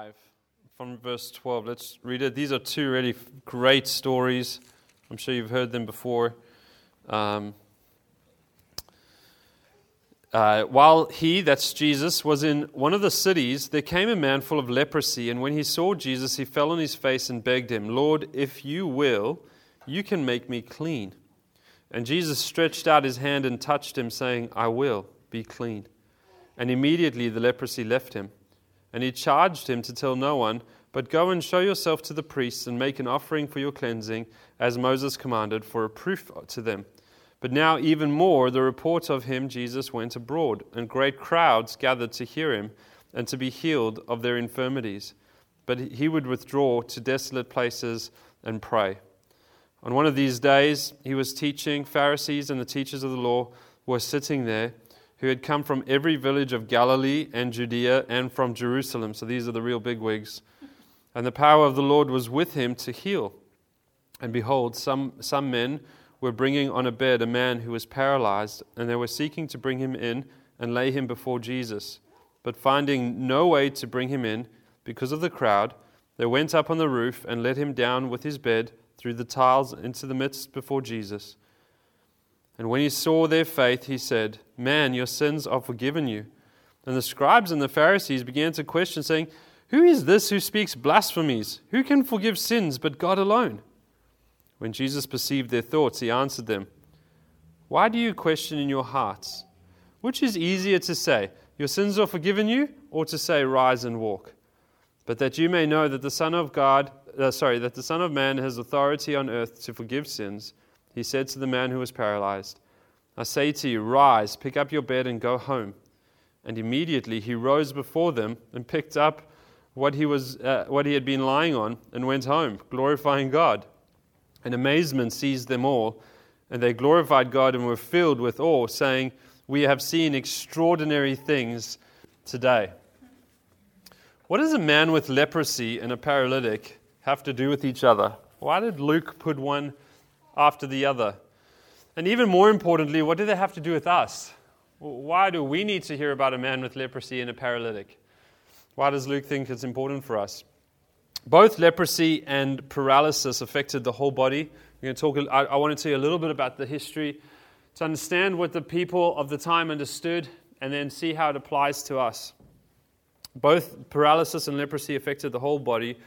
5 from verse 12. Let's read it. These are two really great stories. I'm sure you've heard them before. Um, uh, while he, that's Jesus, was in one of the cities, there came a man full of leprosy, and when he saw Jesus, he fell on his face and begged him, Lord, if you will, you can make me clean. And Jesus stretched out his hand and touched him, saying, I will, be clean. And immediately the leprosy left him. And he charged him to tell no one, but go and show yourself to the priests and make an offering for your cleansing, as Moses commanded, for a proof to them. But now, even more, the report of him, Jesus, went abroad, and great crowds gathered to hear him and to be healed of their infirmities. But he would withdraw to desolate places and pray. On one of these days, he was teaching. Pharisees and the teachers of the law were sitting there, who had come from every village of Galilee and Judea and from Jerusalem. So these are the real bigwigs. And the power of the Lord was with him to heal. And behold, some, some men were bringing on a bed a man who was paralyzed, and they were seeking to bring him in and lay him before Jesus. But finding no way to bring him in because of the crowd, they went up on the roof and let him down with his bed through the tiles into the midst before Jesus. And when he saw their faith, he said, Man, your sins are forgiven you. And the scribes and the Pharisees began to question, saying, Who is this who speaks blasphemies? Who can forgive sins but God alone? When Jesus perceived their thoughts, he answered them, Why do you question in your hearts? Which is easier to say, Your sins are forgiven you, or to say, Rise and walk? But that you may know that the Son of God, uh, sorry, that the Son of Man has authority on earth to forgive sins, he said to the man who was paralyzed, I say to you, Rise, pick up your bed, and go home. And immediately he rose before them and picked up what he, was, uh, what he had been lying on and went home, glorifying God. And amazement seized them all, and they glorified God and were filled with awe, saying, We have seen extraordinary things today. What does a man with leprosy and a paralytic have to do with each other? Why did Luke put one after the other? And even more importantly, what do they have to do with us? Why do we need to hear about a man with leprosy and a paralytic? Why does Luke think it's important for us? Both leprosy and paralysis affected the whole body. We're going to talk, I, I want to tell you a little bit about the history to understand what the people of the time understood and then see how it applies to us. Both paralysis and leprosy affected the whole body,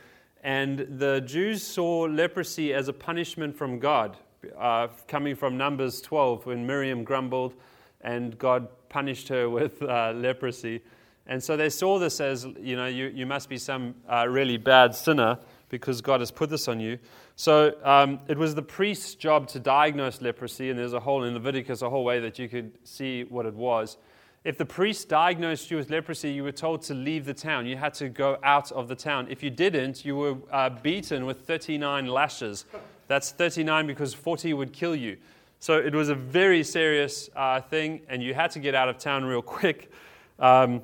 and the Jews saw leprosy as a punishment from God, uh, coming from Numbers 12 when Miriam grumbled and God punished her with uh, leprosy. And so they saw this as, you know, you, you must be some uh, really bad sinner because God has put this on you. So um, it was the priest's job to diagnose leprosy, and there's a whole, in Leviticus, a whole way that you could see what it was. If the priest diagnosed you with leprosy, you were told to leave the town. You had to go out of the town. If you didn't, you were uh, beaten with 39 lashes. That's 39 because 40 would kill you. So it was a very serious uh, thing, and you had to get out of town real quick. Um,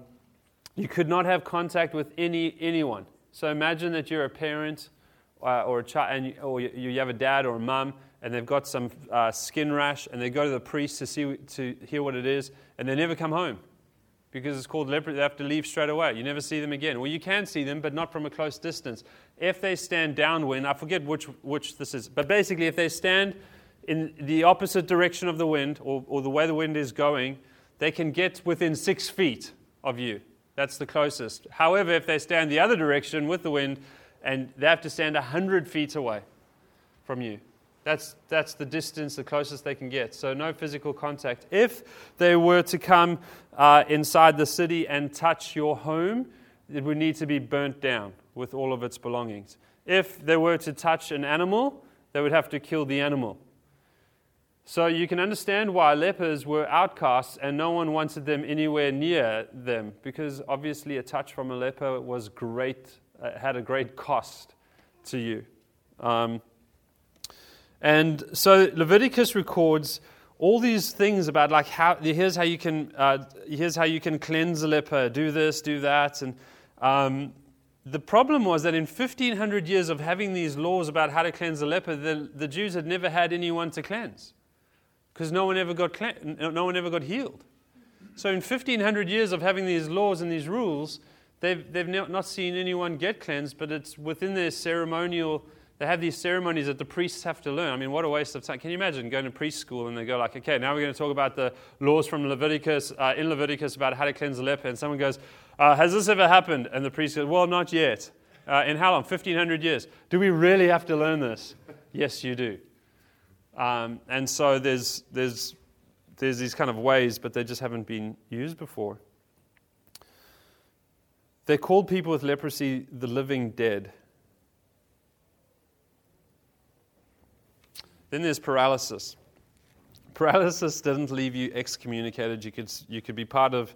you could not have contact with any anyone. So imagine that you're a parent uh, or a child, and you, or you, have a dad or a mum, and they've got some uh, skin rash, and they go to the priest to see to hear what it is, and they never come home because it's called leprosy. They have to leave straight away. You never see them again. Well, you can see them, but not from a close distance. If they stand downwind, I forget which which this is, but basically, if they stand in the opposite direction of the wind, or, or the way the wind is going, they can get within six feet of you. That's the closest. However, if they stand the other direction with the wind, and they have to stand 100 feet away from you. That's, that's the distance, the closest they can get. So, no physical contact. If they were to come uh, inside the city and touch your home, it would need to be burnt down with all of its belongings. If they were to touch an animal, they would have to kill the animal. So you can understand why lepers were outcasts and no one wanted them anywhere near them because obviously a touch from a leper was great, uh, had a great cost to you. Um, and so Leviticus records all these things about like how here's how you can uh, here's how you can cleanse a leper, do this, do that, and um, the problem was that in 1500 years of having these laws about how to cleanse a leper, the, the Jews had never had anyone to cleanse because no one ever got no one ever got healed. So in 1500 years of having these laws and these rules, they've, they've not seen anyone get cleansed, but it's within their ceremonial. They have these ceremonies that the priests have to learn. I mean, what a waste of time. Can you imagine going to preschool and they go like, okay, now we're going to talk about the laws from Leviticus, uh, in Leviticus about how to cleanse the leper. And someone goes, uh, has this ever happened? And the priest goes, well, not yet. Uh, in how long? 1500 years. Do we really have to learn this? yes, you do. Um, and so there's, there's, there's these kind of ways, but they just haven't been used before. They called people with leprosy the living dead. Then there's paralysis. Paralysis doesn't leave you excommunicated. You could, you could, be, part of,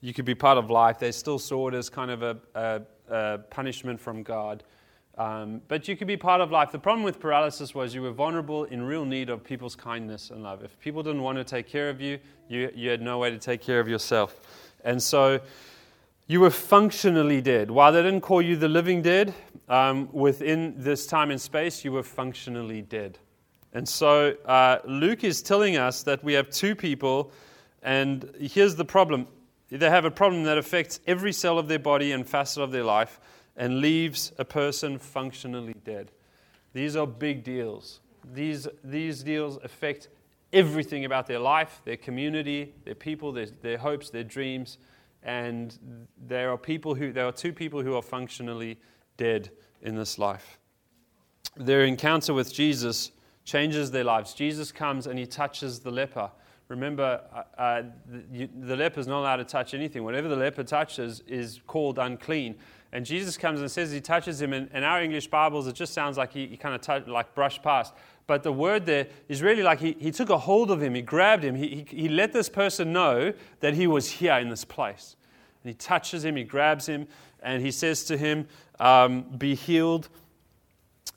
you could be part of life. They still saw it as kind of a, a, a punishment from God. Um, but you could be part of life. The problem with paralysis was you were vulnerable in real need of people's kindness and love. If people didn't want to take care of you, you, you had no way to take care of yourself. And so you were functionally dead. While they didn't call you the living dead, um, within this time and space, you were functionally dead. And so uh, Luke is telling us that we have two people, and here's the problem they have a problem that affects every cell of their body and facet of their life and leaves a person functionally dead. These are big deals. These, these deals affect everything about their life, their community, their people, their, their hopes, their dreams and there are people who there are two people who are functionally dead in this life. Their encounter with Jesus changes their lives. Jesus comes and he touches the leper. Remember, uh, uh, the, the leper is not allowed to touch anything. Whatever the leper touches is called unclean. And Jesus comes and says he touches him. And in our English Bibles, it just sounds like he, he kind of touch, like brushed past. But the word there is really like he, he took a hold of him, he grabbed him, he, he, he let this person know that he was here in this place. And he touches him, he grabs him, and he says to him, um, Be healed.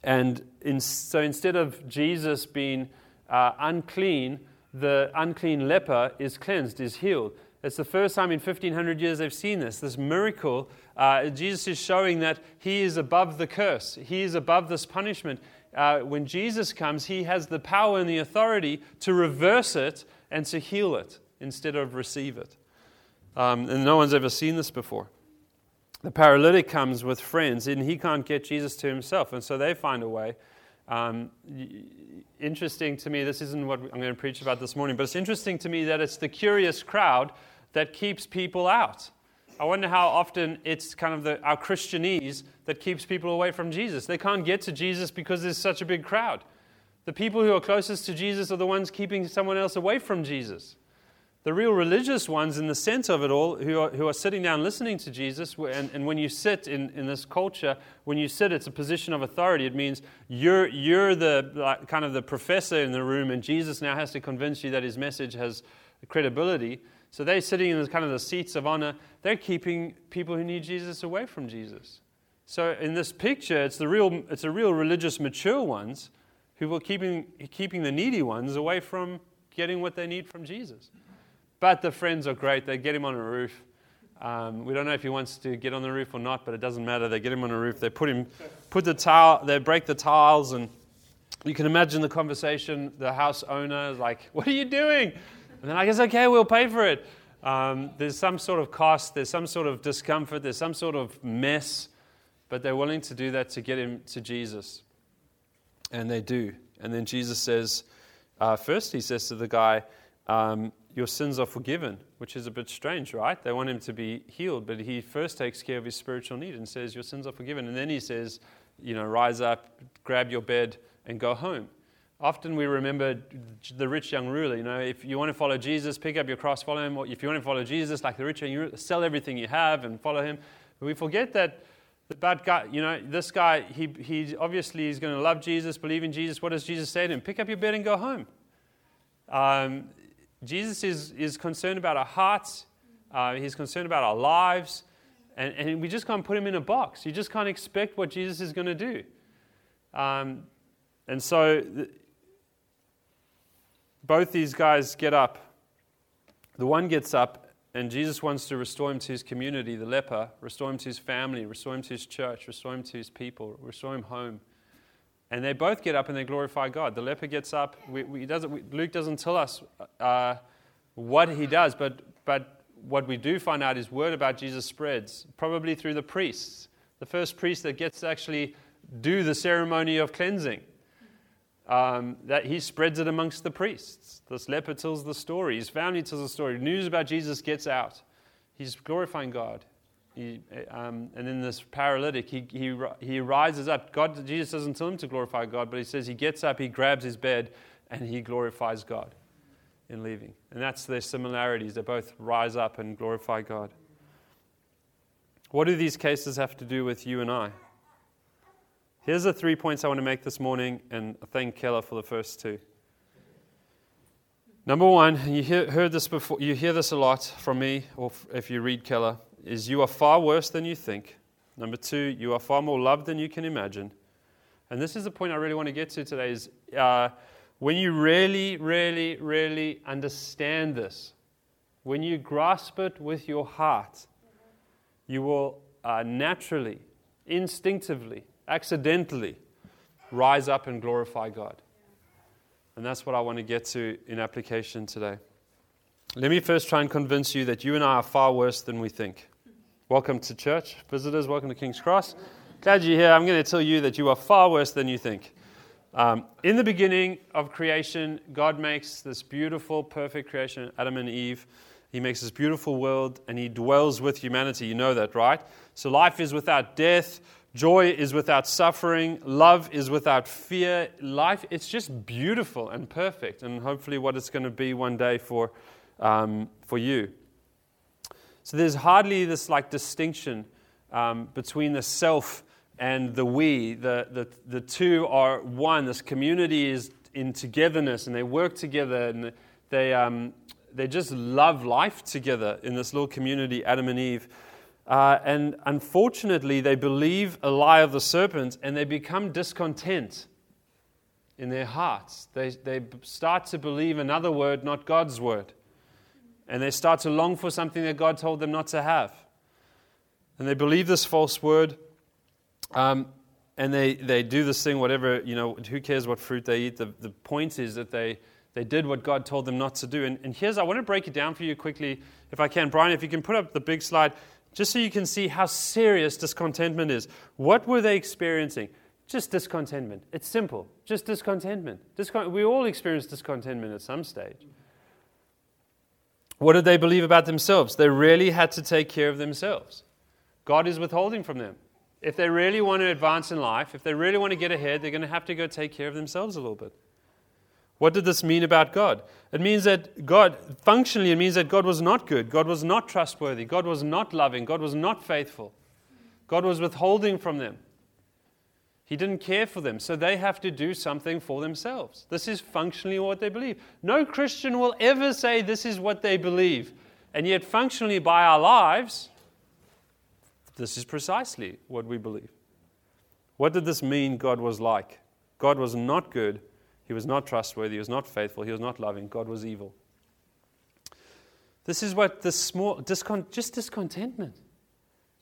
And in, so instead of Jesus being uh, unclean, the unclean leper is cleansed, is healed. It's the first time in 1500 years they've seen this, this miracle. Uh, Jesus is showing that he is above the curse, he is above this punishment uh, when Jesus comes, he has the power and the authority to reverse it and to heal it instead of receive it. Um, and no one's ever seen this before. The paralytic comes with friends, and he can't get Jesus to himself, and so they find a way. Um, interesting to me, this isn't what I'm going to preach about this morning, but it's interesting to me that it's the curious crowd that keeps people out. I wonder how often it's kind of the, our Christianese that keeps people away from Jesus. They can't get to Jesus because there's such a big crowd. The people who are closest to Jesus are the ones keeping someone else away from Jesus. The real religious ones in the center of it all, who are, who are sitting down listening to Jesus, and, and when you sit in, in this culture, when you sit, it's a position of authority. It means you're, you're the like, kind of the professor in the room, and Jesus now has to convince you that his message has credibility. So they're sitting in the kind of the seats of honor. They're keeping people who need Jesus away from Jesus. So in this picture, it's the real, it's the real religious mature ones who are keeping, keeping the needy ones away from getting what they need from Jesus. But the friends are great. They get him on a roof. Um, we don't know if he wants to get on the roof or not, but it doesn't matter. They get him on a roof. They put him, put the tile, they break the tiles, and you can imagine the conversation. The house owner is like, "What are you doing?" And then I guess, okay, we'll pay for it. Um, there's some sort of cost, there's some sort of discomfort, there's some sort of mess, but they're willing to do that to get him to Jesus. And they do. And then Jesus says, uh, first, he says to the guy, um, Your sins are forgiven, which is a bit strange, right? They want him to be healed, but he first takes care of his spiritual need and says, Your sins are forgiven. And then he says, You know, rise up, grab your bed, and go home. Often we remember the rich young ruler. You know, if you want to follow Jesus, pick up your cross, follow him. Or if you want to follow Jesus, like the rich young ruler, sell everything you have and follow him. But we forget that the bad guy, you know, this guy, he, he obviously is going to love Jesus, believe in Jesus. What does Jesus say to him? Pick up your bed and go home. Um, Jesus is, is concerned about our hearts, uh, he's concerned about our lives, and, and we just can't put him in a box. You just can't expect what Jesus is going to do. Um, and so both these guys get up. The one gets up, and Jesus wants to restore him to his community, the leper, restore him to his family, restore him to his church, restore him to his people, restore him home. And they both get up and they glorify God. The leper gets up. We, we doesn't, we, Luke doesn't tell us uh, what he does, but, but what we do find out is word about Jesus spreads, probably through the priests. The first priest that gets to actually do the ceremony of cleansing. Um, that he spreads it amongst the priests. This leper tells the story. His family tells the story. News about Jesus gets out. He's glorifying God. He, um, and then this paralytic, he, he, he rises up. God, Jesus doesn't tell him to glorify God, but he says he gets up, he grabs his bed, and he glorifies God in leaving. And that's their similarities. They both rise up and glorify God. What do these cases have to do with you and I? Here's the three points I want to make this morning, and thank Keller for the first two. Number one, you hear, heard this before, you hear this a lot from me, or if you read Keller, is you are far worse than you think. Number two, you are far more loved than you can imagine. And this is the point I really want to get to today is uh, when you really, really, really understand this, when you grasp it with your heart, you will uh, naturally, instinctively, accidentally rise up and glorify God. And that's what I want to get to in application today. Let me first try and convince you that you and I are far worse than we think. Welcome to church, visitors. Welcome to King's Cross. Glad you're here. I'm going to tell you that you are far worse than you think. Um, in the beginning of creation, God makes this beautiful, perfect creation, Adam and Eve. He makes this beautiful world and He dwells with humanity. You know that, right? So life is without death, joy is without suffering, love is without fear. Life, it's just beautiful and perfect, and hopefully what it's going to be one day for, um, for you. So there's hardly this like distinction um, between the self and the we, the, the, the two are one. This community is in togetherness and they work together and they, um, they just love life together in this little community, Adam and Eve. Uh, and unfortunately, they believe a lie of the serpent and they become discontent in their hearts. They, they start to believe another word, not God's word. And they start to long for something that God told them not to have. And they believe this false word um, and they, they do this thing, whatever, you know, who cares what fruit they eat? The, the point is that they, they did what God told them not to do. And, and here's, I want to break it down for you quickly, if I can. Brian, if you can put up the big slide, just so you can see how serious discontentment is. What were they experiencing? Just discontentment. It's simple. Just discontentment. Discon- we all experience discontentment at some stage. What did they believe about themselves? They really had to take care of themselves. God is withholding from them if they really want to advance in life, if they really want to get ahead, they're going to have to go take care of themselves a little bit. What did this mean about God? It means that God, functionally, it means that God was not good. God was not trustworthy. God was not loving. God was not faithful. God was withholding from them. He didn't care for them. So they have to do something for themselves. This is functionally what they believe. No Christian will ever say this is what they believe. And yet, functionally, by our lives, this is precisely what we believe. What did this mean God was like? God was not good. He was not trustworthy. He was not faithful. He was not loving. God was evil. This is what the small, discon, just discontentment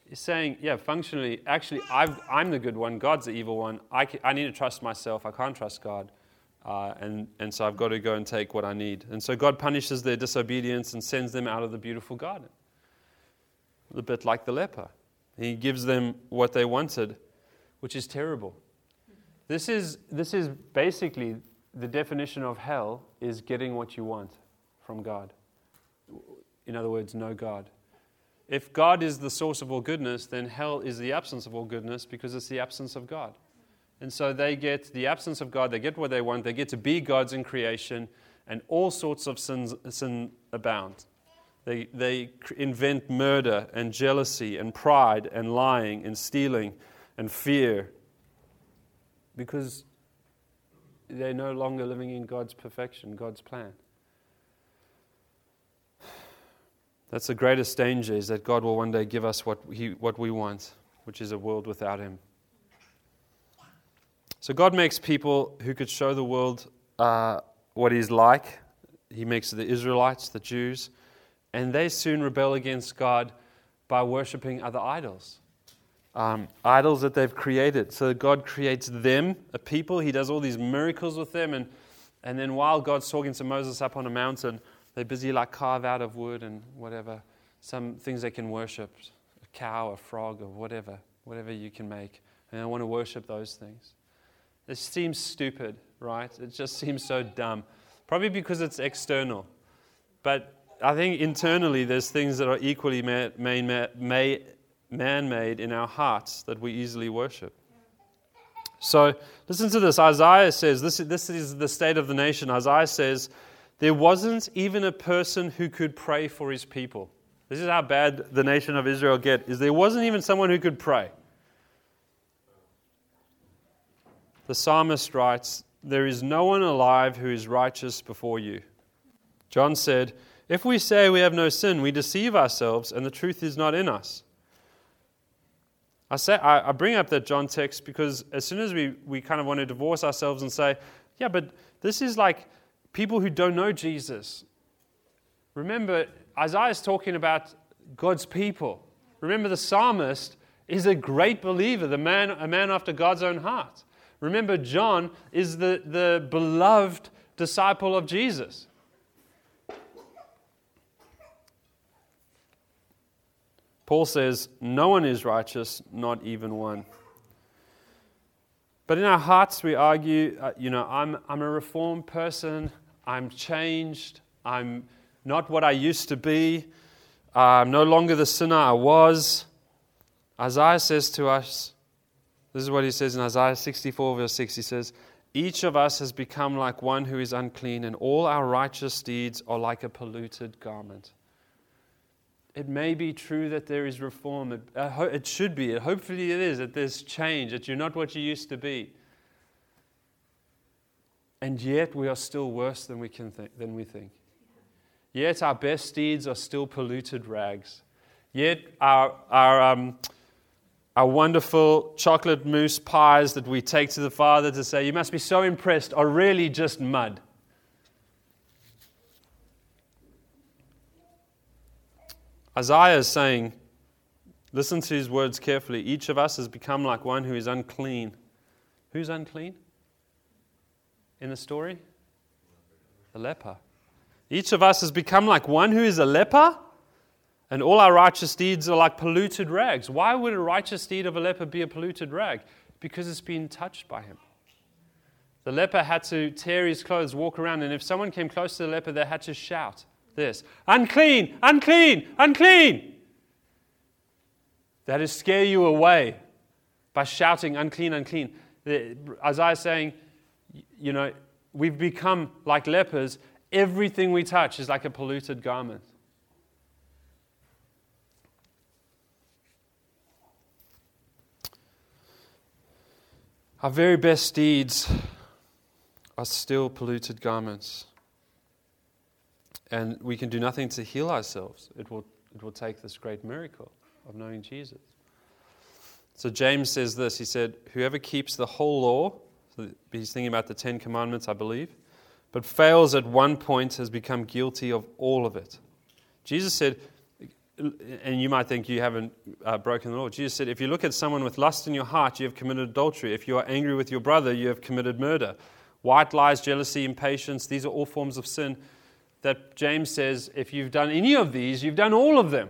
is saying, yeah, functionally, actually, i am the good one. God's the evil one. I, can, I need to trust myself. I can't trust God. Uh, and, and so I've got to go and take what I need. And so God punishes their disobedience and sends them out of the beautiful garden. A bit like the leper. He gives them what they wanted, which is terrible. This is, this is basically the definition of hell is getting what you want from God. In other words, no God. If God is the source of all goodness, then hell is the absence of all goodness because it's the absence of God. And so they get the absence of God, they get what they want, they get to be gods in creation, and all sorts of sins, sin abound. They, they invent murder and jealousy and pride and lying and stealing and fear because they're no longer living in God's perfection, God's plan. That's the greatest danger is that God will one day give us what, he, what we want, which is a world without Him. So God makes people who could show the world uh, what He's like. He makes the Israelites, the Jews, and they soon rebel against God by worshiping other idols. Um, idols that they've created. So God creates them, a people. He does all these miracles with them. And, and then while God's talking to Moses up on a mountain, they're busy like carve out of wood and whatever some things they can worship a cow, a frog, or whatever, whatever you can make. And I want to worship those things. It seems stupid, right? It just seems so dumb. Probably because it's external. But I think internally there's things that are equally man made in our hearts that we easily worship. So listen to this. Isaiah says, this, this is the state of the nation. Isaiah says, there wasn't even a person who could pray for his people. This is how bad the nation of Israel get, is there wasn't even someone who could pray. The psalmist writes, There is no one alive who is righteous before you. John said, If we say we have no sin, we deceive ourselves, and the truth is not in us. I, say, I, bring up that John text because as soon as we, we kind of want to divorce ourselves and say, Yeah, but this is like people who don't know Jesus. Remember, Isaiah is talking about God's people. Remember, the psalmist is a great believer, the man, a man after God's own heart. Remember, John is the, the beloved disciple of Jesus. Paul says, No one is righteous, not even one. But in our hearts, we argue, uh, you know, I'm, I'm a reformed person, I'm changed, I'm not what I used to be, I'm no longer the sinner I was. Isaiah says to us, this is what he says in Isaiah 64, verse 6. He says, Each of us has become like one who is unclean, and all our righteous deeds are like a polluted garment. It may be true that there is reform. It, uh, it should be. Hopefully, it is, that there's change, that you're not what you used to be. And yet, we are still worse than we, can th- than we think. Yet, our best deeds are still polluted rags. Yet, our, our, um, our wonderful chocolate mousse pies that we take to the Father to say, You must be so impressed, are really just mud. Isaiah is saying, Listen to his words carefully. Each of us has become like one who is unclean. Who's unclean in the story? The leper. Each of us has become like one who is a leper and all our righteous deeds are like polluted rags. Why would a righteous deed of a leper be a polluted rag? Because it's been touched by him. The leper had to tear his clothes, walk around, and if someone came close to the leper, they had to shout this unclean, unclean, unclean. That is scare you away by shouting unclean, unclean. Isaiah is saying, you know, we've become like lepers. Everything we touch is like a polluted garment. Our very best deeds are still polluted garments. And we can do nothing to heal ourselves. It will, it will take this great miracle of knowing Jesus. So James says this He said, Whoever keeps the whole law, he's thinking about the Ten Commandments, I believe, but fails at one point has become guilty of all of it. Jesus said, and you might think you haven't uh, broken the law. Jesus said, if you look at someone with lust in your heart, you have committed adultery. If you are angry with your brother, you have committed murder. White lies, jealousy, impatience, these are all forms of sin that James says, if you've done any of these, you've done all of them.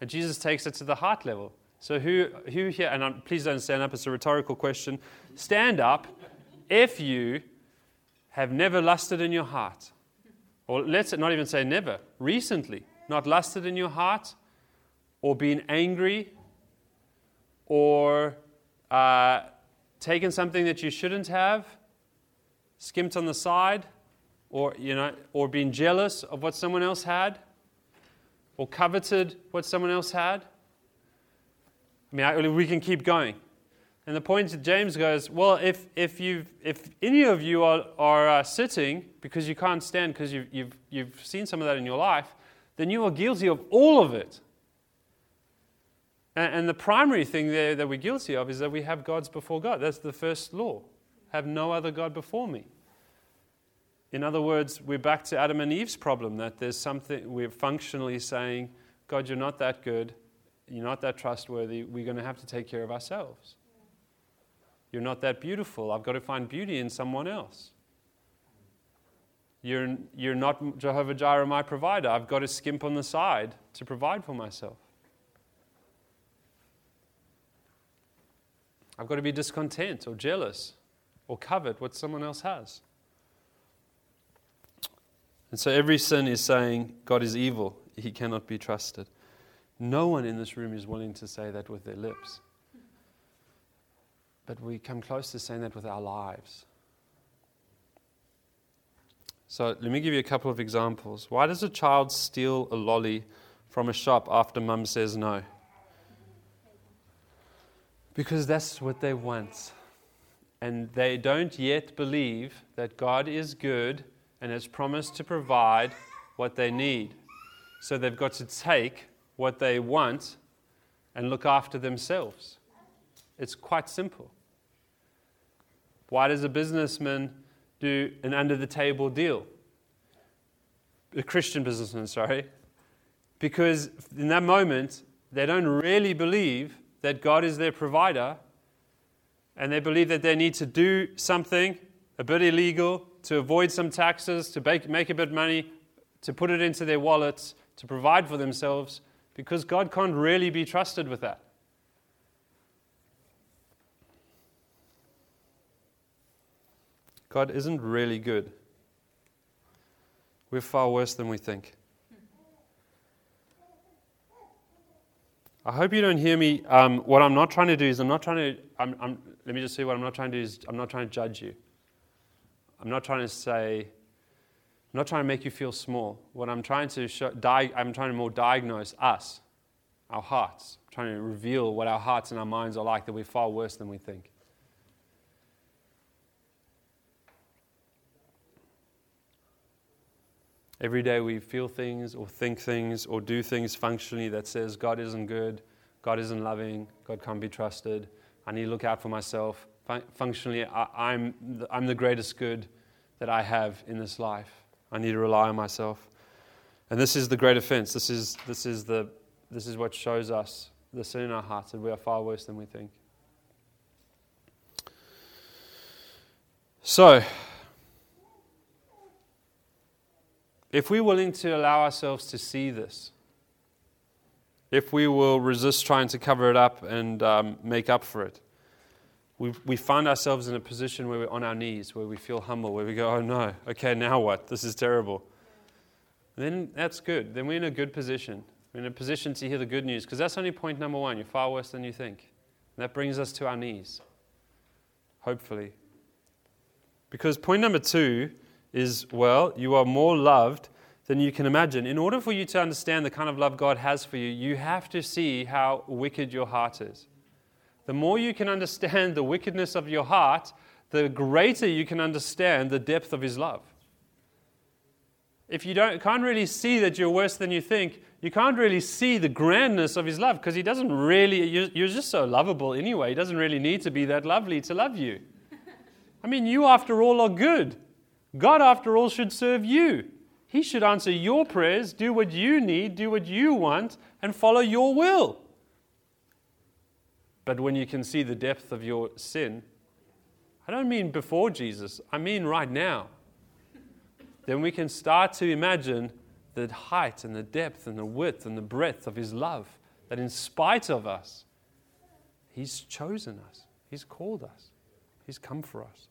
And Jesus takes it to the heart level. So, who, who here, and I'm, please don't stand up, it's a rhetorical question. Stand up if you have never lusted in your heart. Or let's not even say never, recently not lusted in your heart, or been angry, or uh, taken something that you shouldn't have, skimped on the side, or, you know, or been jealous of what someone else had, or coveted what someone else had. I mean, I, we can keep going. And the point that James goes, well, if, if, you if any of you are, are uh, sitting because you can't stand because you've, you've, you've seen some of that in your life, then you are guilty of all of it. And, and the primary thing there that we're guilty of is that we have gods before God. That's the first law. Have no other God before me. In other words, we're back to Adam and Eve's problem that there's something we're functionally saying, God, you're not that good. You're not that trustworthy. We're going to have to take care of ourselves. You're not that beautiful. I've got to find beauty in someone else. You're, you're not Jehovah Jireh, my provider. I've got to skimp on the side to provide for myself. I've got to be discontent or jealous or covet what someone else has. And so every sin is saying God is evil, he cannot be trusted. No one in this room is willing to say that with their lips. But we come close to saying that with our lives. So let me give you a couple of examples. Why does a child steal a lolly from a shop after mum says no? Because that's what they want. And they don't yet believe that God is good and has promised to provide what they need. So they've got to take what they want and look after themselves. It's quite simple. Why does a businessman do an under the table deal? A Christian businessman, sorry. Because in that moment, they don't really believe that God is their provider, and they believe that they need to do something a bit illegal to avoid some taxes, to make, a bit of money, to put it into their wallets, to provide for themselves, because God can't really be trusted with that. God isn't really good. We're far worse than we think. I hope you don't hear me. Um, what I'm not trying to do is, I'm not trying to, I'm, I'm, let me just say what I'm not trying to do is, I'm not trying to judge you. I'm not trying to say, I'm not trying to make you feel small. What I'm trying to show, di- I'm trying to more diagnose us, our hearts. I'm trying to reveal what our hearts and our minds are like, that we're far worse than we think. Every day we feel things or think things or do things functionally that says God isn't good, God isn't loving, God can't be trusted. I need to look out for myself. Functionally, I, the, I'm the greatest good that I have in this life. I need to rely on myself. And this is the great offense. This is, this is, the, this is what shows us the sin in our hearts that we are far worse than we think. So, If we're willing to allow ourselves to see this, if we will resist trying to cover it up and um, make up for it, we, we find ourselves in a position where we're on our knees, where we feel humble, where we go, oh no, okay, now what? This is terrible. then that's good. Then we're in a good position. We're in a position to hear the good news, because that's only point number one. You're far worse than you think. And that brings us to our knees, hopefully. Because point number two is, well, you are more loved than you can imagine. In order for you to understand the kind of love God has for you, you have to see how wicked your heart is. The more you can understand the wickedness of your heart, the greater you can understand the depth of His love. If you don't, can't really see that you're worse than you think, you can't really see the grandness of His love because He doesn't really, you're, you're just so lovable anyway. He doesn't really need to be that lovely to love you. I mean, you, after all, are good. God, after all, should serve you. He should answer your prayers, do what you need, do what you want, and follow your will. But when you can see the depth of your sin, I don't mean before Jesus, I mean right now, then we can start to imagine the height and the depth and the width and the breadth of His love. That in spite of us, He's chosen us, He's called us, He's come for us.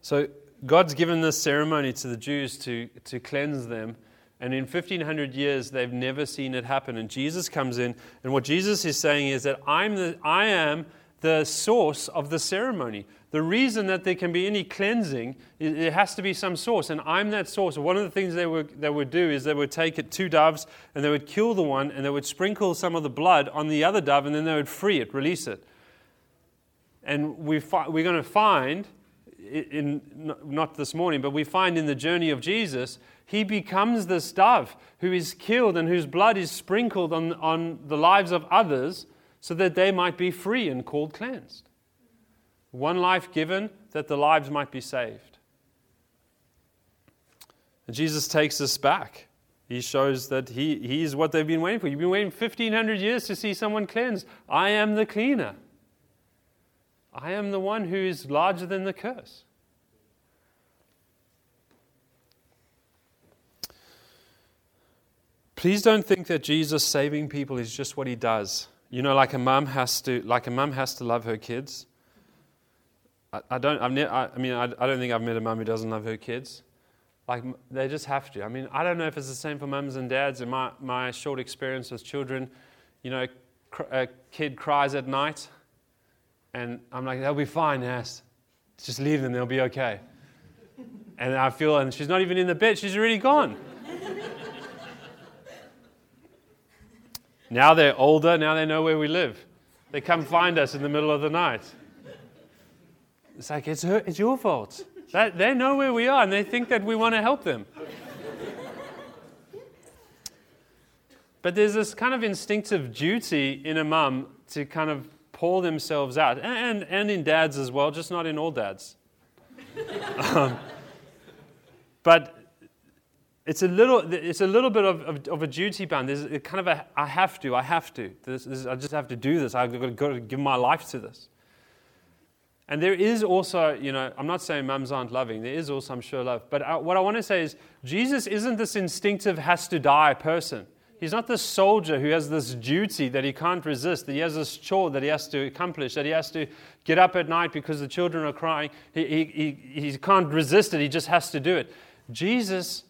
So God's given this ceremony to the Jews to, to cleanse them. And in 1500 years, they've never seen it happen. And Jesus comes in, and what Jesus is saying is that I'm the, I am the source of the ceremony. The reason that there can be any cleansing, it has to be some source, and I'm that source. One of the things they would, they would do is they would take it, two doves, and they would kill the one, and they would sprinkle some of the blood on the other dove, and then they would free it, release it. And we fi- we're going to find in, not this morning, but we find in the journey of Jesus, he becomes this dove who is killed and whose blood is sprinkled on, on the lives of others so that they might be free and called cleansed. One life given that the lives might be saved. And Jesus takes us back. He shows that he, he is what they've been waiting for. You've been waiting 1,500 years to see someone cleansed. I am the cleaner. I am the one who is larger than the curse. Please don't think that Jesus saving people is just what he does. You know, like a mum has to, like a mum has to love her kids. I, I don't. I've ne- I, I mean, I, I don't think I've met a mum who doesn't love her kids. Like they just have to. I mean, I don't know if it's the same for mums and dads. In my my short experience with children, you know, cr- a kid cries at night, and I'm like, they'll be fine, yes. Just leave them, they'll be okay. And I feel, and she's not even in the bed, she's already gone. Now they're older, now they know where we live. They come find us in the middle of the night. It's like, it's, her, it's your fault. That, they know where we are and they think that we want to help them. but there's this kind of instinctive duty in a mum to kind of pour themselves out, and, and in dads as well, just not in all dads. um, but it's a little, it's a little bit of, of, of a duty bound. There's kind of a, I have to, I have to. This, this, I just have to do this. I've got to, give my life to this. And there is also, you know, I'm not saying mums aren't loving. There is also, I'm sure, love. But I, what I want to say is, Jesus isn't this instinctive, has to die person. He's not this soldier who has this duty that he can't resist, that he has this chore that he has to accomplish, that he has to get up at night because the children are crying. He, he, he, he can't resist it, he just has to do it. Jesus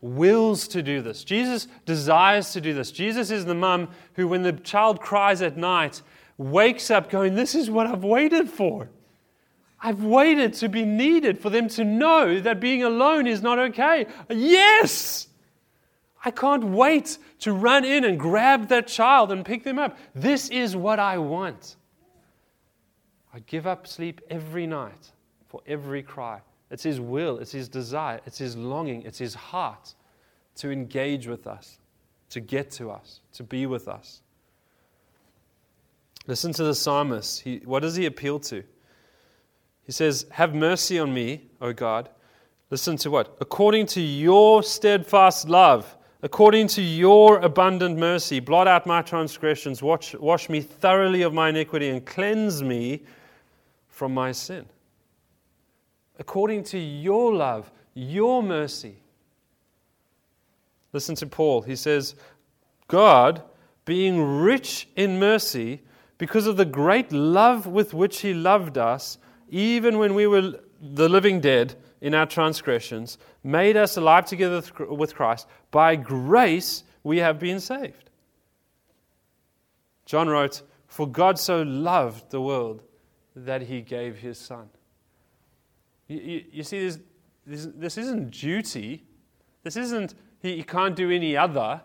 wills to do this. Jesus desires to do this. Jesus is the mum who, when the child cries at night, wakes up going, This is what I've waited for. I've waited to be needed for them to know that being alone is not okay. Yes! I can't wait to run in and grab that child and pick them up. This is what I want. I give up sleep every night for every cry. It's His will, it's His desire, it's His longing, it's His heart to engage with us, to get to us, to be with us. Listen to the psalmist. He, what does he appeal to? He says, Have mercy on me, O God. Listen to what? According to your steadfast love, according to your abundant mercy, blot out my transgressions, wash, wash me thoroughly of my iniquity, and cleanse me from my sin. According to your love, your mercy. Listen to Paul. He says, God, being rich in mercy, because of the great love with which he loved us, even when we were the living dead in our transgressions, made us alive together with Christ. By grace we have been saved. John wrote, For God so loved the world that he gave his Son. You, you, you see, this, this, isn't duty. This isn't, he, he can't do any other.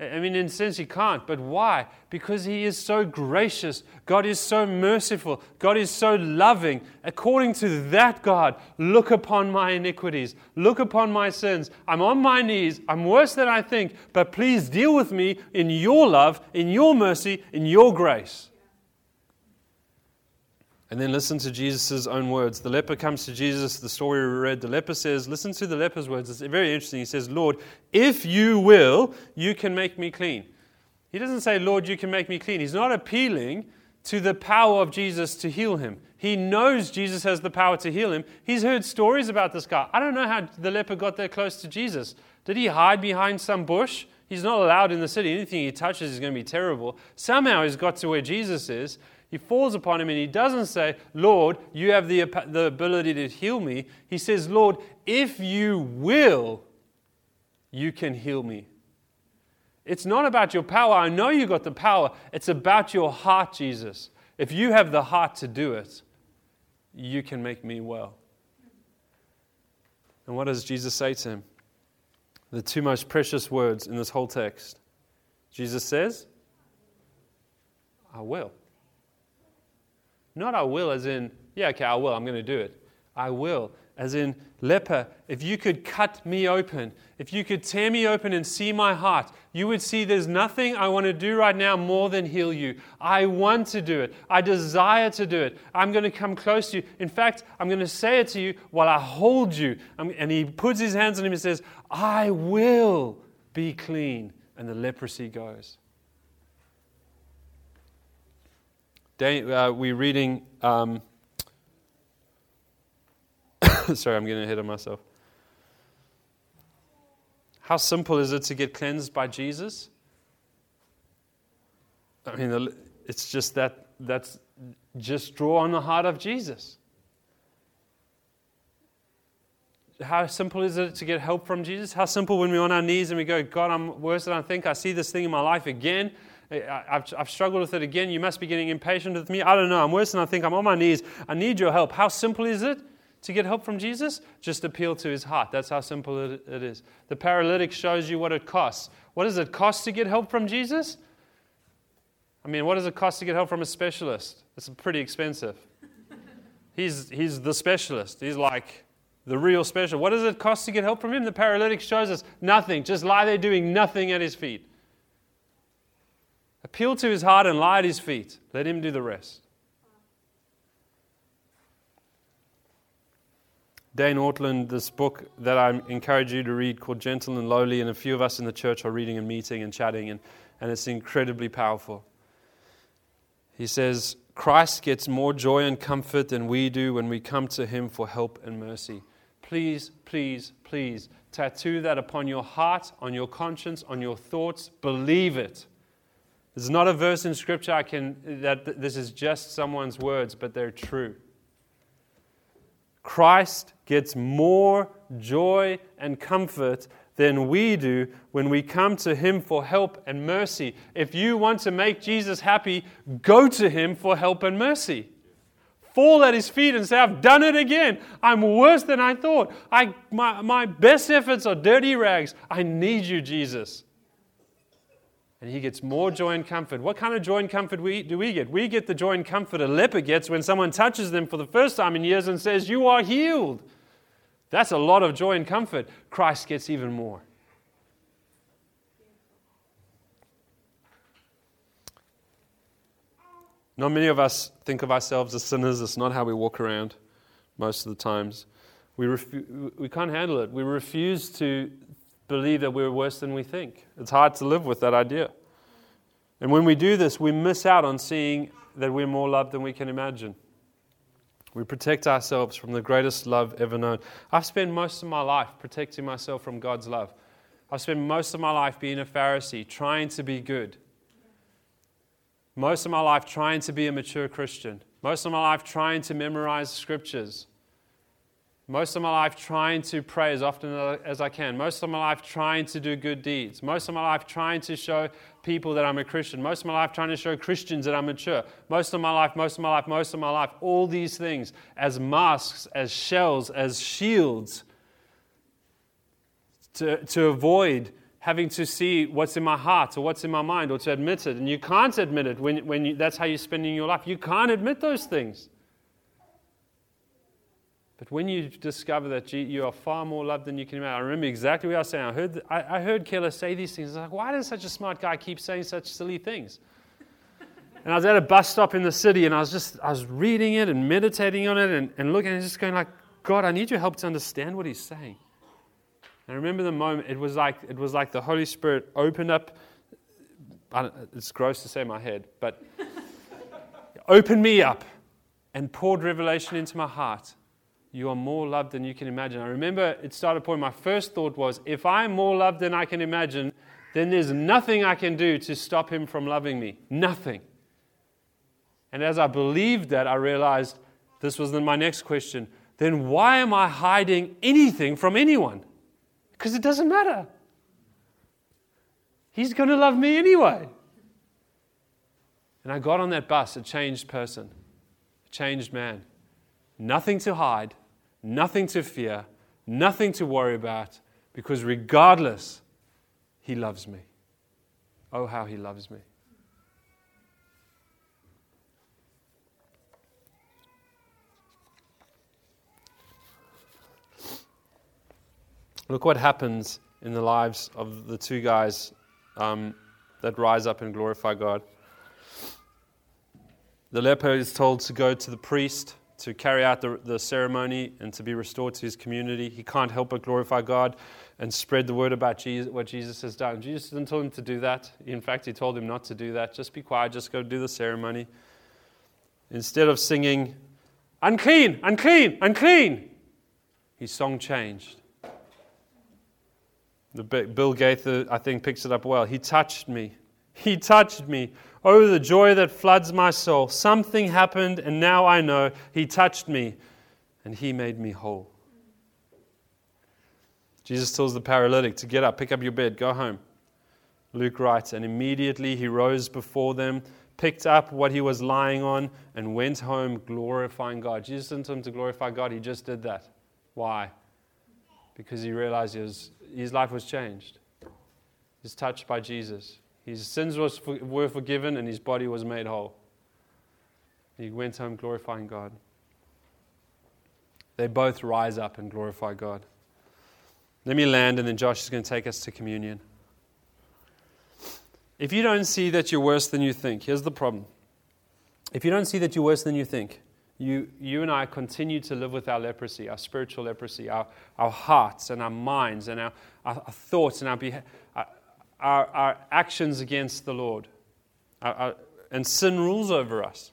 I mean, in a sense, he can't. But why? Because he is so gracious. God is so merciful. God is so loving. According to that God, look upon my iniquities. Look upon my sins. I'm on my knees. I'm worse than I think. But please deal with me in your love, in your mercy, in your grace. And then listen to Jesus' own words. The leper comes to Jesus, the story we read. The leper says, Listen to the leper's words. It's very interesting. He says, Lord, if you will, you can make me clean. He doesn't say, Lord, you can make me clean. He's not appealing to the power of Jesus to heal him. He knows Jesus has the power to heal him. He's heard stories about this guy. I don't know how the leper got that close to Jesus. Did he hide behind some bush? He's not allowed in the city. Anything he touches is going to be terrible. Somehow he's got to where Jesus is. He falls upon him and he doesn't say, Lord, you have the, the ability to heal me. He says, Lord, if you will, you can heal me. It's not about your power. I know you got the power. It's about your heart, Jesus. If you have the heart to do it, you can make me well. And what does Jesus say to him? The two most precious words in this whole text. Jesus says, I will. Not I will, as in, yeah, okay, I will, I'm going to do it. I will, as in, leper, if you could cut me open, if you could tear me open and see my heart, you would see there's nothing I want to do right now more than heal you. I want to do it. I desire to do it. I'm going to come close to you. In fact, I'm going to say it to you while I hold you. And he puts his hands on him and says, I will be clean. And the leprosy goes. Uh, we're reading. Um, sorry, I'm getting ahead of myself. How simple is it to get cleansed by Jesus? I mean, it's just that that's just draw on the heart of Jesus. How simple is it to get help from Jesus? How simple when we're on our knees and we go, God, I'm worse than I think. I see this thing in my life again. I've, I've struggled with it again. You must be getting impatient with me. I don't know. I'm worse than I think. I'm on my knees. I need your help. How simple is it to get help from Jesus? Just appeal to his heart. That's how simple it, it is. The paralytic shows you what it costs. What does it cost to get help from Jesus? I mean, what does it cost to get help from a specialist? It's pretty expensive. He's, he's the specialist. He's like the real special. What does it cost to get help from him? The paralytic shows us nothing. Just lie there doing nothing at his feet. Appeal to his heart and lie at his feet. Let him do the rest. Dane Ortlund, this book that I encourage you to read called Gentle and Lowly, and a few of us in the church are reading and meeting and chatting, and, and it's incredibly powerful. He says, Christ gets more joy and comfort than we do when we come to him for help and mercy. Please, please, please tattoo that upon your heart, on your conscience, on your thoughts. Believe it. There's not a verse in Scripture I can, that this is just someone's words, but they're true. Christ gets more joy and comfort than we do when we come to Him for help and mercy. If you want to make Jesus happy, go to Him for help and mercy. Fall at His feet and say, I've done it again. I'm worse than I thought. I, my, my best efforts are dirty rags. I need you, Jesus and he gets more joy and comfort. What kind of joy and comfort do we get? We get the joy and comfort a leper gets when someone touches them for the first time in years and says, You are healed. That's a lot of joy and comfort. Christ gets even more. Not many of us think of ourselves as sinners. It's not how we walk around most of the times. We, refu- we can't handle it. We refuse to believe that we're worse than we think. It's hard to live with that idea. And when we do this, we miss out on seeing that we're more loved than we can imagine. We protect ourselves from the greatest love ever known. I've spent most of my life protecting myself from God's love. I've spent most of my life being a Pharisee, trying to be good. Most of my life trying to be a mature Christian. Most of my life trying to memorize scriptures. Most of my life trying to pray as often as I can. Most of my life trying to do good deeds. Most of my life trying to show people that I'm a Christian. Most of my life trying to show Christians that I'm mature. Most of my life, most of my life, most of my life. All these things as masks, as shells, as shields to, to avoid having to see what's in my heart or what's in my mind or to admit it. And you can't admit it when, when you, that's how you're spending your life. You can't admit those things. But when you discover that you are far more loved than you can imagine, I remember exactly what I was saying. I heard, I, I heard Keller say these things. I was like, why does such a smart guy keep saying such silly things? And I was at a bus stop in the city and I was just, I was reading it and meditating on it and, and looking and just going like, God, I need your help to understand what he's saying. And I remember the moment, it was like, it was like the Holy Spirit opened up, it's gross to say my head, but opened me up and poured revelation into my heart you are more loved than you can imagine. I remember it started point. My first thought was, if I'm more loved than I can imagine, then there's nothing I can do to stop him from loving me. Nothing. And as I believed that, I realized this was then my next question. Then why am I hiding anything from anyone? Because it doesn't matter. He's going to love me anyway. And I got on that bus, a changed person, a changed man. Nothing to hide, nothing to fear, nothing to worry about, because regardless, He loves me. Oh, how He loves me. Look what happens in the lives of the two guys um, that rise up and glorify God. The leper is told to go to the priest to carry out the, the ceremony and to be restored to his community. He can't help but glorify God and spread the word about Jesus, what Jesus has done. Jesus didn't tell him to do that. In fact, he told him not to do that. Just be quiet, just go do the ceremony. Instead of singing, unclean, unclean, unclean, his song changed. The Bill Gaither, I think, picks it up well. He touched me. He touched me. Oh, the joy that floods my soul. Something happened, and now I know He touched me, and He made me whole. Jesus tells the paralytic to get up, pick up your bed, go home. Luke writes, and immediately he rose before them, picked up what he was lying on, and went home glorifying God. Jesus didn't tell him to glorify God, he just did that. Why? Because he realized his, his life was changed. He's touched by Jesus. His sins was, were forgiven, and his body was made whole. He went home glorifying God. They both rise up and glorify God. Let me land, and then Josh is going to take us to communion. If you don't see that you're worse than you think, here's the problem. If you don't see that you're worse than you think, you, you and I continue to live with our leprosy, our spiritual leprosy, our, our hearts and our minds and our, our, thoughts and our, beha- our, our, actions against the Lord. Our, and sin rules over us.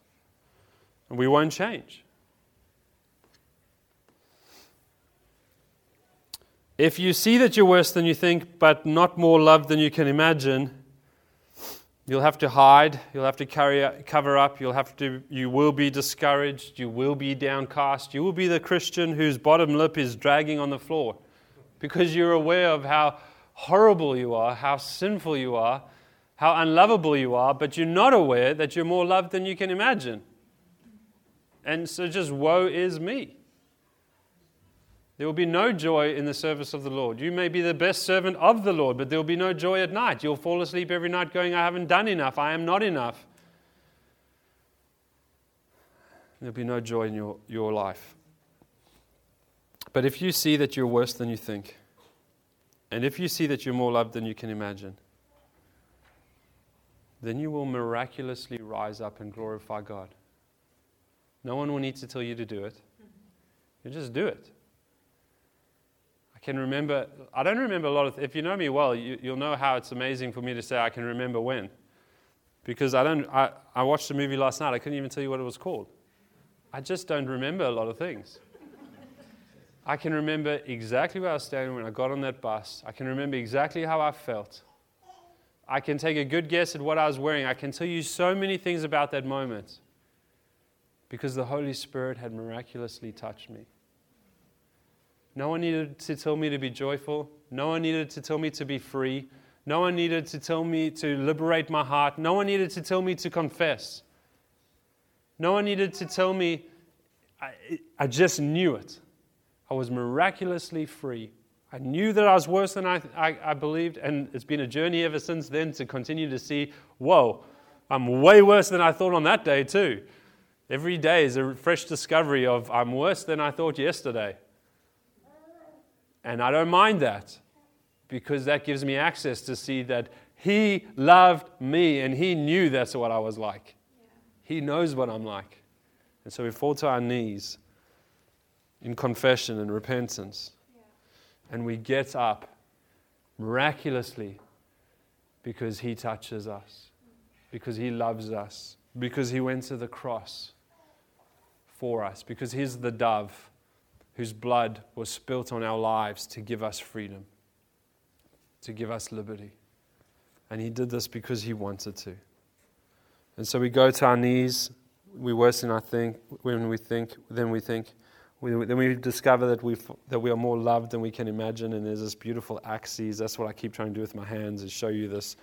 And we won't change. If you see that you're worse than you think, but not more loved than you can imagine, you'll have to hide, you'll have to carry, cover up, you'll have to, you will be discouraged, you will be downcast, you will be the Christian whose bottom lip is dragging on the floor because you're aware of how horrible you are, how sinful you are, how unlovable you are, but you're not aware that you're more loved than you can imagine. And so just woe is me. There will be no joy in the service of the Lord. You may be the best servant of the Lord, but there will be no joy at night. You'll fall asleep every night going, I haven't done enough. I am not enough. There'll be no joy in your, your life. But if you see that you're worse than you think, and if you see that you're more loved than you can imagine, then you will miraculously rise up and glorify God. No one will need to tell you to do it. You just do it. I can remember, I don't remember a lot of, if you know me well, you, will know how it's amazing for me to say I can remember when. Because I don't, I, I watched a movie last night, I couldn't even tell you what it was called. I just don't remember a lot of things. I can remember exactly where I was standing when I got on that bus. I can remember exactly how I felt. I can take a good guess at what I was wearing. I can tell you so many things about that moment because the Holy Spirit had miraculously touched me. No one needed to tell me to be joyful. No one needed to tell me to be free. No one needed to tell me to liberate my heart. No one needed to tell me to confess. No one needed to tell me, I, I just knew it. I was miraculously free. I knew that I was worse than I, I, I, believed, and it's been a journey ever since then to continue to see, whoa, I'm way worse than I thought on that day, too. Every day is a fresh discovery of I'm worse than I thought yesterday. And I don't mind that because that gives me access to see that He loved me and He knew that's what I was like. He knows what I'm like. And so we fall to our knees in confession and repentance. And we get up miraculously because He touches us, because He loves us, because He went to the cross for us, because He's the dove whose blood was spilt on our lives to give us freedom, to give us liberty. And he did this because he wanted to. And so we go to our knees, we worsen our think, when we think, then we think, we, then we discover that, we that we are more loved than we can imagine, and there's this beautiful axes. That's what I keep trying to do with my hands, is show you this,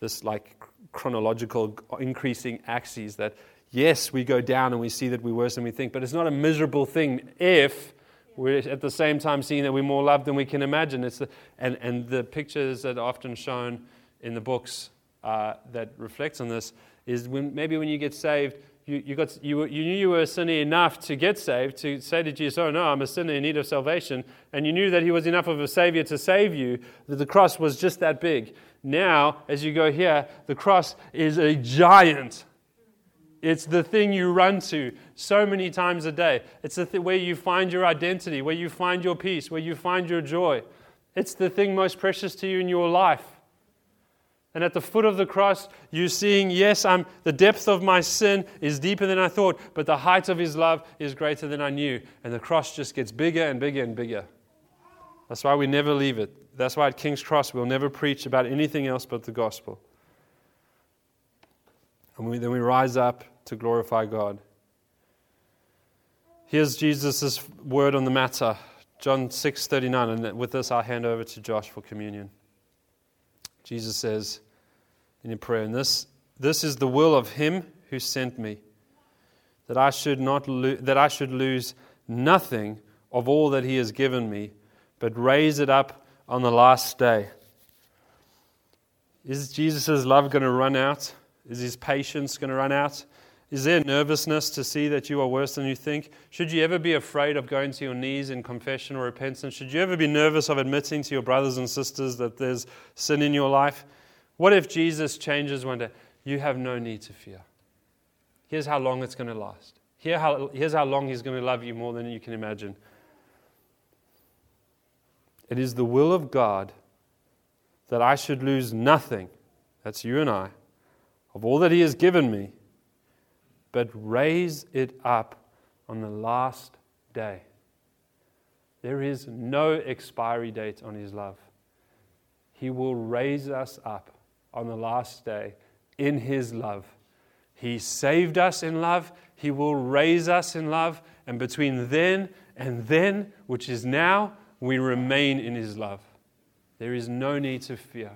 this like chronological increasing axes that, yes, we go down and we see that we're worse than we think, but it's not a miserable thing if we're at the same time seeing that we're more loved than we can imagine. It's the, and, and the pictures that are often shown in the books uh, that reflects on this is when, maybe when you get saved, you, you, got, you, you knew you were a sinner enough to get saved, to say to Jesus, Oh, no, I'm a sinner in need of salvation. And you knew that He was enough of a Savior to save you, that the cross was just that big. Now, as you go here, the cross is a giant it's the thing you run to so many times a day. It's the th- where you find your identity, where you find your peace, where you find your joy. It's the thing most precious to you in your life. And at the foot of the cross, you're seeing, yes, I'm, the depth of my sin is deeper than I thought, but the height of his love is greater than I knew. And the cross just gets bigger and bigger and bigger. That's why we never leave it. That's why at King's Cross we'll never preach about anything else but the gospel. And we, then we rise up to glorify God. Here's Jesus' word on the matter, John 6:39, and with this I'll hand over to Josh for communion. Jesus says in prayer, and this, this is the will of him who sent me, that I should not lo- that I should lose nothing of all that he has given me, but raise it up on the last day. Is Jesus' love going to run out? Is his patience going to run out? Is there nervousness to see that you are worse than you think? Should you ever be afraid of going to your knees in confession or repentance? Should you ever be nervous of admitting to your brothers and sisters that there's sin in your life? What if Jesus changes one day? You have no need to fear. Here's how long it's going to last. Here how, here's how long He's going to love you more than you can imagine. It is the will of God that I should lose nothing, that's you and I, of all that He has given me but raise it up on the last day. There is no expiry date on His love. He will raise us up on the last day in His love. He saved us in love. He will raise us in love. And between then and then, which is now, we remain in His love. There is no need to fear.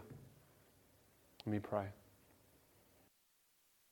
Let me pray.